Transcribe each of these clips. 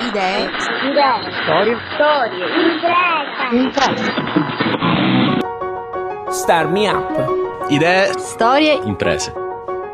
Idee. Storie. Storie. Imprese. Star Me Up. Idee, Storie imprese.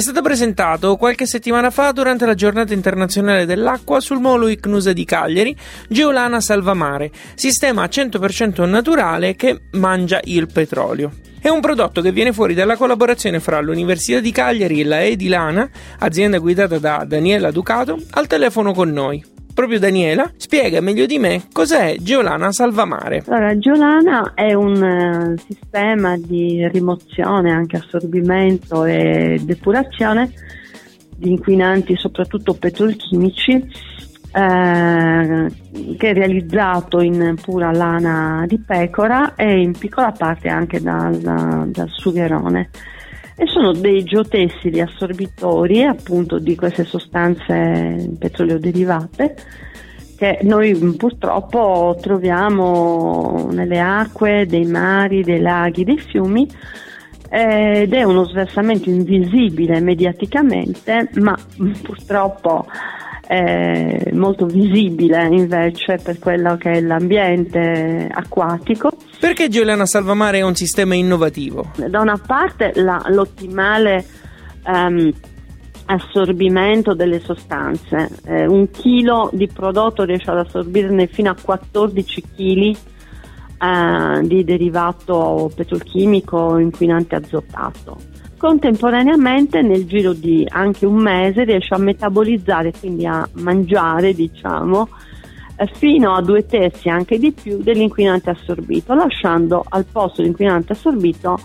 È stato presentato qualche settimana fa durante la giornata internazionale dell'acqua sul molo Icnusa di Cagliari Geolana Salvamare, sistema 100% naturale che mangia il petrolio. È un prodotto che viene fuori dalla collaborazione fra l'Università di Cagliari e la Edilana, azienda guidata da Daniela Ducato, al telefono con noi. Proprio Daniela spiega meglio di me cos'è Geolana Salvamare. Allora, Giolana è un eh, sistema di rimozione, anche assorbimento e depurazione di inquinanti, soprattutto petrolchimici, eh, che è realizzato in pura lana di pecora e in piccola parte anche dal, dal sugherone e sono dei geotessili assorbitori appunto di queste sostanze petrolio derivate che noi purtroppo troviamo nelle acque dei mari, dei laghi, dei fiumi ed è uno sversamento invisibile mediaticamente ma purtroppo è molto visibile invece per quello che è l'ambiente acquatico Perché Geolana Salvamare è un sistema innovativo? da una parte la- l'ottimale ehm, assorbimento delle sostanze. Eh, un chilo di prodotto riesce ad assorbirne fino a 14 kg di derivato petrolchimico inquinante azotato. Contemporaneamente nel giro di anche un mese riesce a metabolizzare, quindi a mangiare, diciamo, eh, fino a due terzi anche di più dell'inquinante assorbito, lasciando al posto dell'inquinante assorbito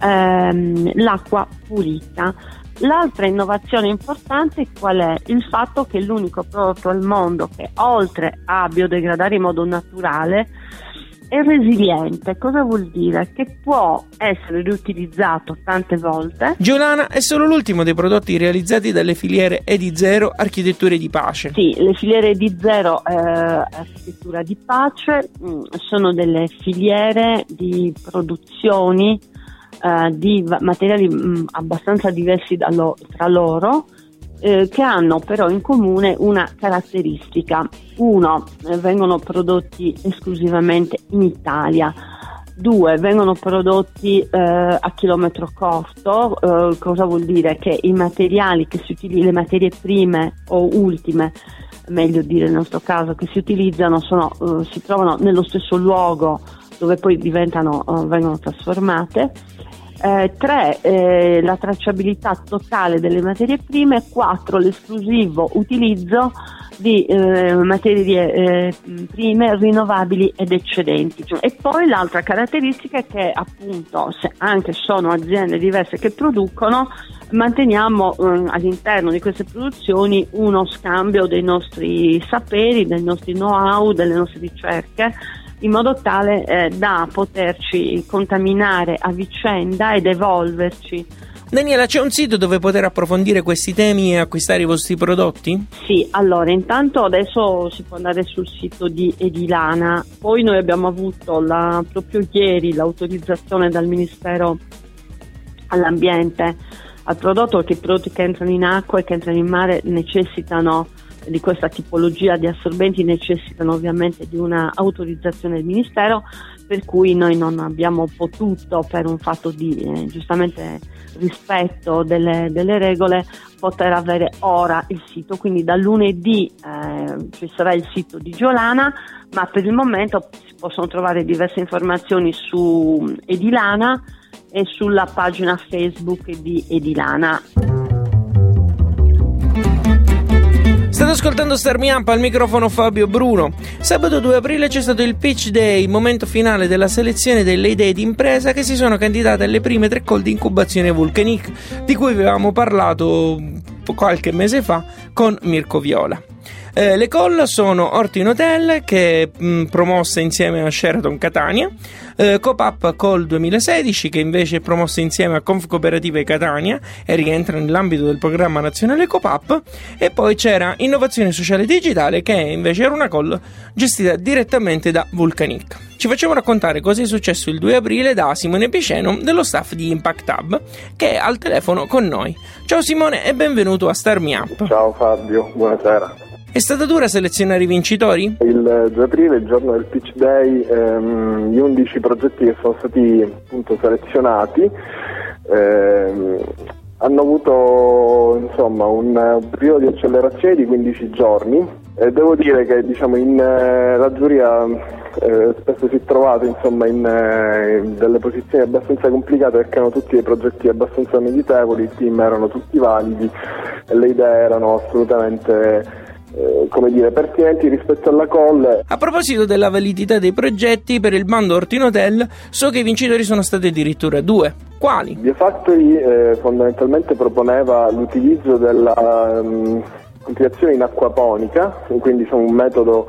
ehm, l'acqua pulita. L'altra innovazione importante qual è? Il fatto che l'unico prodotto al mondo che oltre a biodegradare in modo naturale è resiliente. Cosa vuol dire? Che può essere riutilizzato tante volte Geolana è solo l'ultimo dei prodotti realizzati dalle filiere Edi Zero Architetture di Pace. Sì, le filiere di zero eh, architettura di pace mh, sono delle filiere di produzioni eh, di materiali mh, abbastanza diversi da lo- tra loro eh, che hanno però in comune una caratteristica. Uno, eh, vengono prodotti esclusivamente in Italia. Due, vengono prodotti eh, a chilometro corto, eh, cosa vuol dire? Che i materiali che si utilizzano, le materie prime o ultime, meglio dire nel nostro caso, che si utilizzano sono, eh, si trovano nello stesso luogo dove poi diventano, eh, vengono trasformate. Eh, tre, eh, la tracciabilità totale delle materie prime. Quattro, l'esclusivo utilizzo di eh, materie eh, prime rinnovabili ed eccedenti. E poi l'altra caratteristica è che appunto, se anche sono aziende diverse che producono, manteniamo eh, all'interno di queste produzioni uno scambio dei nostri saperi, dei nostri know-how, delle nostre ricerche in modo tale eh, da poterci contaminare a vicenda ed evolverci. Daniela, c'è un sito dove poter approfondire questi temi e acquistare i vostri prodotti? Sì, allora intanto adesso si può andare sul sito di Edilana, poi noi abbiamo avuto la, proprio ieri l'autorizzazione dal Ministero all'Ambiente. Al prodotto che i prodotti che entrano in acqua e che entrano in mare necessitano di questa tipologia di assorbenti necessitano ovviamente di una autorizzazione del Ministero per cui noi non abbiamo potuto per un fatto di eh, giustamente rispetto delle, delle, regole poter avere ora il sito quindi da lunedì eh, ci sarà il sito di Giolana ma per il momento si possono trovare diverse informazioni su Edilana e sulla pagina Facebook di Edilana. State ascoltando Starmi Up al microfono Fabio Bruno. Sabato 2 aprile c'è stato il pitch day, momento finale della selezione delle idee di impresa che si sono candidate alle prime tre call di incubazione Vulcanic, di cui avevamo parlato qualche mese fa con Mirko Viola. Eh, le call sono Ortin Hotel che mh, promossa insieme a Sheraton Catania, eh, Copap Call 2016 che invece è promossa insieme a Conf Cooperative Catania e rientra nell'ambito del programma nazionale Copap e poi c'era Innovazione Sociale Digitale che invece era una call gestita direttamente da Vulcanic. Ci facciamo raccontare cosa è successo il 2 aprile da Simone Piceno dello staff di Impact Hub che è al telefono con noi. Ciao Simone e benvenuto a Starmi Up. Ciao Fabio, buonasera. È stata dura selezionare i vincitori? Il 2 aprile, il giorno del pitch day, ehm, gli 11 progetti che sono stati appunto selezionati ehm, hanno avuto insomma, un, periodo di accelerazione di 15 giorni e devo dire che diciamo, in, eh, la giuria eh, spesso si è trovata insomma, in, eh, in, delle posizioni abbastanza complicate perché erano tutti dei progetti abbastanza meditevoli, i team erano tutti validi e le idee erano assolutamente eh, come dire, pertinenti rispetto alla call. A proposito della validità dei progetti per il bando Ortin Hotel, so che i vincitori sono stati addirittura due. Quali? Biofactory eh, fondamentalmente proponeva l'utilizzo della um, coltivazione in acquaponica, quindi diciamo, un metodo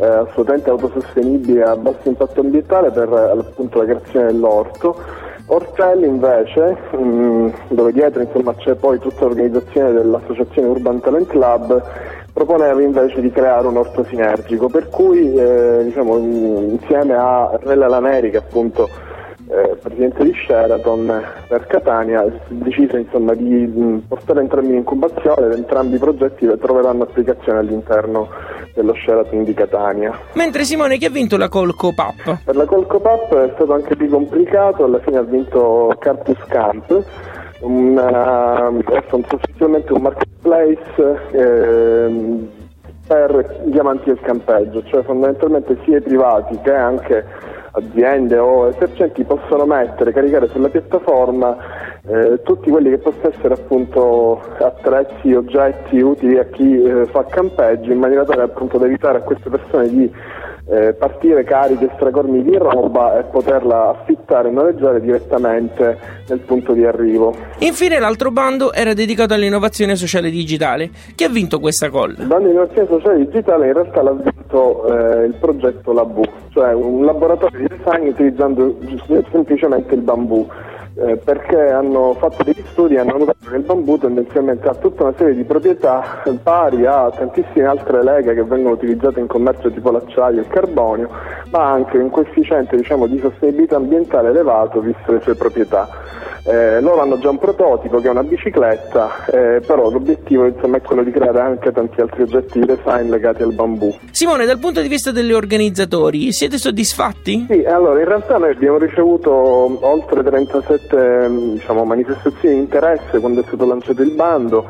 eh, assolutamente autosostenibile a basso impatto ambientale per appunto la creazione dell'orto. Ortelli invece, mh, mm, dove dietro insomma, c'è poi tutta l'organizzazione dell'associazione Urban Talent Club, proponeva invece di creare un orto sinergico, per cui eh, diciamo, insieme a Rella Laneri, appunto eh, presidente di Sheraton per Catania, si è deciso insomma, di mh, portare entrambi in incubazione ed entrambi i progetti troveranno applicazione all'interno dello Sheraton di Catania. Mentre Simone chi ha vinto la Colco Pap? Per la Colco Pap è stato anche più complicato, alla fine ha vinto Carpus Camp una, sostanzialmente un marketplace eh, per diamanti del campeggio, cioè fondamentalmente sia i privati che anche aziende o esercenti possono mettere, caricare sulla piattaforma eh, tutti quelli che possono essere appunto attrezzi, oggetti utili a chi eh, fa campeggio in maniera tale appunto da evitare a queste persone di eh, partire cariche stracormi di roba e poterla affittare e noleggiare direttamente nel punto di arrivo. Infine l'altro bando era dedicato all'innovazione sociale digitale. Chi ha vinto questa call? Il bando di innovazione sociale digitale in realtà l'ha vinto eh, il progetto Labu, cioè un laboratorio di design utilizzando semplicemente il bambù eh, perché hanno fatto degli studi e hanno il bambù tendenzialmente ha tutta una serie di proprietà pari a tantissime altre leghe che vengono utilizzate in commercio tipo l'acciaio e il carbonio, ma anche un coefficiente diciamo, di sostenibilità ambientale elevato viste le sue proprietà. Eh, loro hanno già un prototipo che è una bicicletta, eh, però l'obiettivo insomma, è quello di creare anche tanti altri oggetti di design legati al bambù. Simone, dal punto di vista degli organizzatori, siete soddisfatti? Sì, allora in realtà noi abbiamo ricevuto oltre 37 diciamo, manifestazioni di interesse quando è stato lanciato il bando.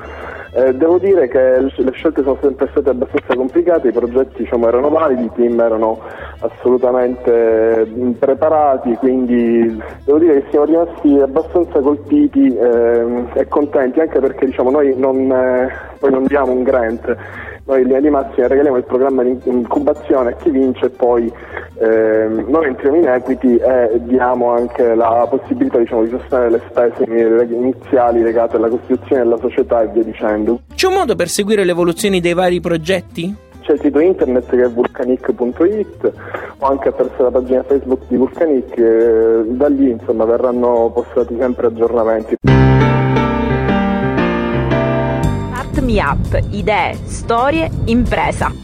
Eh, devo dire che le scelte sono sempre state abbastanza complicate, i progetti diciamo, erano validi, i team erano assolutamente preparati, quindi devo dire che siamo rimasti abbastanza colpiti eh, e contenti, anche perché diciamo, noi non, eh, non diamo un grant, noi in linea di massima regaliamo il programma di incubazione a chi vince e poi eh, noi entriamo in equity e diamo anche la possibilità diciamo, di sostenere le spese iniziali legate alla costituzione della società e via dicendo. C'è un modo per seguire le evoluzioni dei vari progetti? C'è il sito internet che è vulcanic.it o anche attraverso la pagina Facebook di Vulcanic, eh, da lì insomma verranno postati sempre aggiornamenti. Start Me Up, idee, storie, impresa.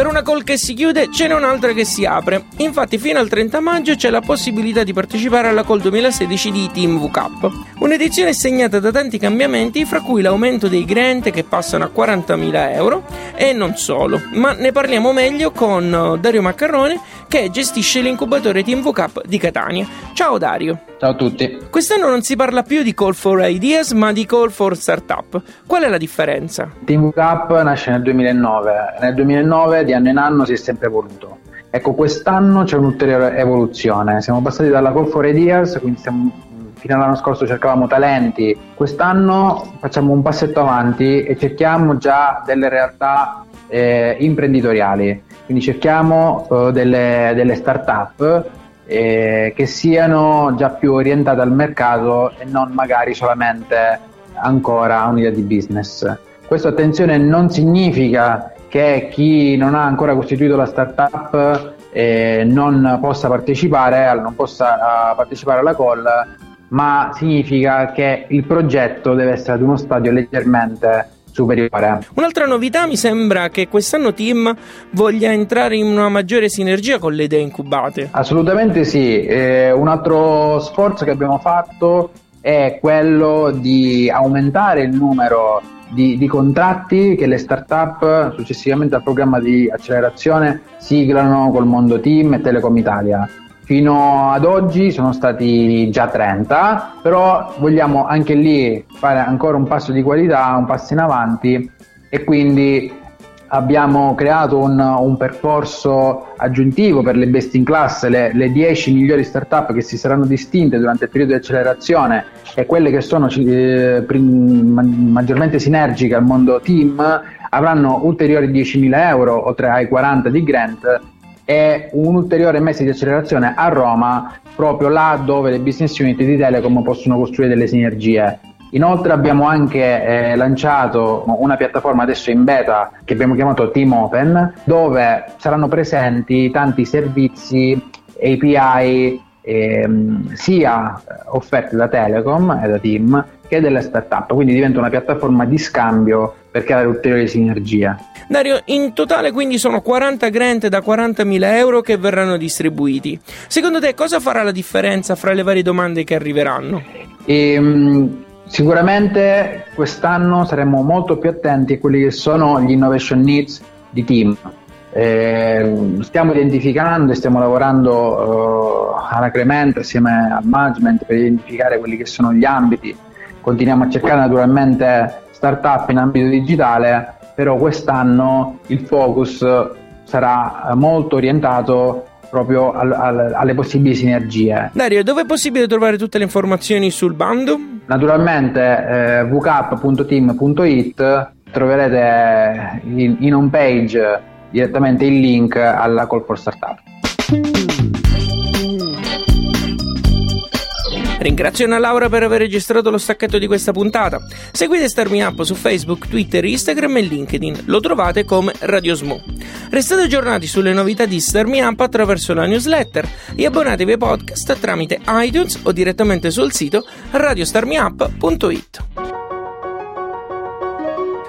Per una call che si chiude ce n'è un'altra che si apre. Infatti fino al 30 maggio c'è la possibilità di partecipare alla call 2016 di Team VCAP. Un'edizione segnata da tanti cambiamenti, fra cui l'aumento dei grant che passano a 40.000 euro e non solo. Ma ne parliamo meglio con Dario Maccarrone che gestisce l'incubatore Team VCAP di Catania. Ciao Dario. Ciao a tutti. Quest'anno non si parla più di Call for Ideas ma di Call for Startup. Qual è la differenza? Team VCAP nasce nel 2009. Nel 2009 di anno in anno si è sempre evoluto. Ecco, quest'anno c'è un'ulteriore evoluzione. Siamo passati dalla Call for Ideas, quindi stiamo, fino all'anno scorso cercavamo talenti. Quest'anno facciamo un passetto avanti e cerchiamo già delle realtà eh, imprenditoriali. Quindi cerchiamo eh, delle, delle start-up eh, che siano già più orientate al mercato e non magari solamente ancora a un'idea di business. Questo attenzione non significa che chi non ha ancora costituito la startup eh, non possa partecipare, non possa uh, partecipare alla call, ma significa che il progetto deve essere ad uno stadio leggermente superiore. Un'altra novità mi sembra che quest'anno Team voglia entrare in una maggiore sinergia con le idee incubate. Assolutamente sì, eh, un altro sforzo che abbiamo fatto è quello di aumentare il numero di, di, contratti che le start-up successivamente al programma di accelerazione siglano col mondo Team e Telecom Italia. Fino ad oggi sono stati già 30, però vogliamo anche lì fare ancora un passo di qualità, un passo in avanti e quindi abbiamo creato un, un maggiormente aggiuntivo per le best in class, le, le 10 migliori startup che si saranno distinte durante il periodo di accelerazione e quelle che sono eh, prim, maggiormente sinergiche al mondo team avranno ulteriori 10.000 euro oltre ai 40 di grant e un ulteriore mese di accelerazione a Roma, proprio là dove le business unit di Telecom possono costruire delle sinergie. Inoltre abbiamo anche eh, lanciato una piattaforma adesso in beta che abbiamo chiamato Team Open, dove saranno presenti tanti servizi API ehm, sia offerti da Telecom e da Team che delle startup, quindi diventa una piattaforma di scambio per creare ulteriori sinergie. Dario, in totale quindi sono 40 grant da 40.000 euro che verranno distribuiti. Secondo te cosa farà la differenza fra le varie domande che arriveranno? Ehm, sicuramente quest'anno saremo molto più attenti a quelli che sono gli innovation needs di team. Eh, stiamo identificando e stiamo lavorando uh, alacremente assieme al management per identificare quelli che sono gli ambiti. Continuiamo a cercare naturalmente startup in ambito digitale, però quest'anno il focus sarà molto orientato proprio al, al, alle possibili sinergie. Dario, dove è possibile trovare tutte le informazioni sul bando? Naturalmente eh, vcap.team.it troverete in, in home page direttamente il link alla Call for Startup. Ringrazio Anna Laura per aver registrato lo stacchetto di questa puntata. Seguite Starmi Up su Facebook, Twitter, Instagram e LinkedIn. Lo trovate come Radio Smo. Restate aggiornati sulle novità di Starmi Up attraverso la newsletter e abbonatevi ai podcast tramite iTunes o direttamente sul sito radiostarmiup.it.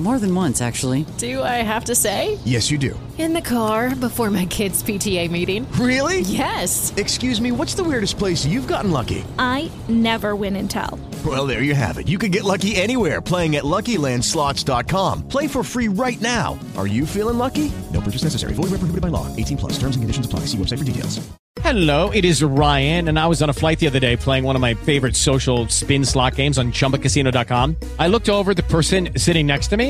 More than once, actually. Do I have to say? Yes, you do. In the car before my kids' PTA meeting. Really? Yes. Excuse me, what's the weirdest place you've gotten lucky? I never win and tell. Well, there you have it. You can get lucky anywhere playing at LuckyLandSlots.com. Play for free right now. Are you feeling lucky? No purchase necessary. Void where prohibited by law. 18 plus. Terms and conditions apply. See website for details. Hello, it is Ryan, and I was on a flight the other day playing one of my favorite social spin slot games on ChumbaCasino.com. I looked over the person sitting next to me,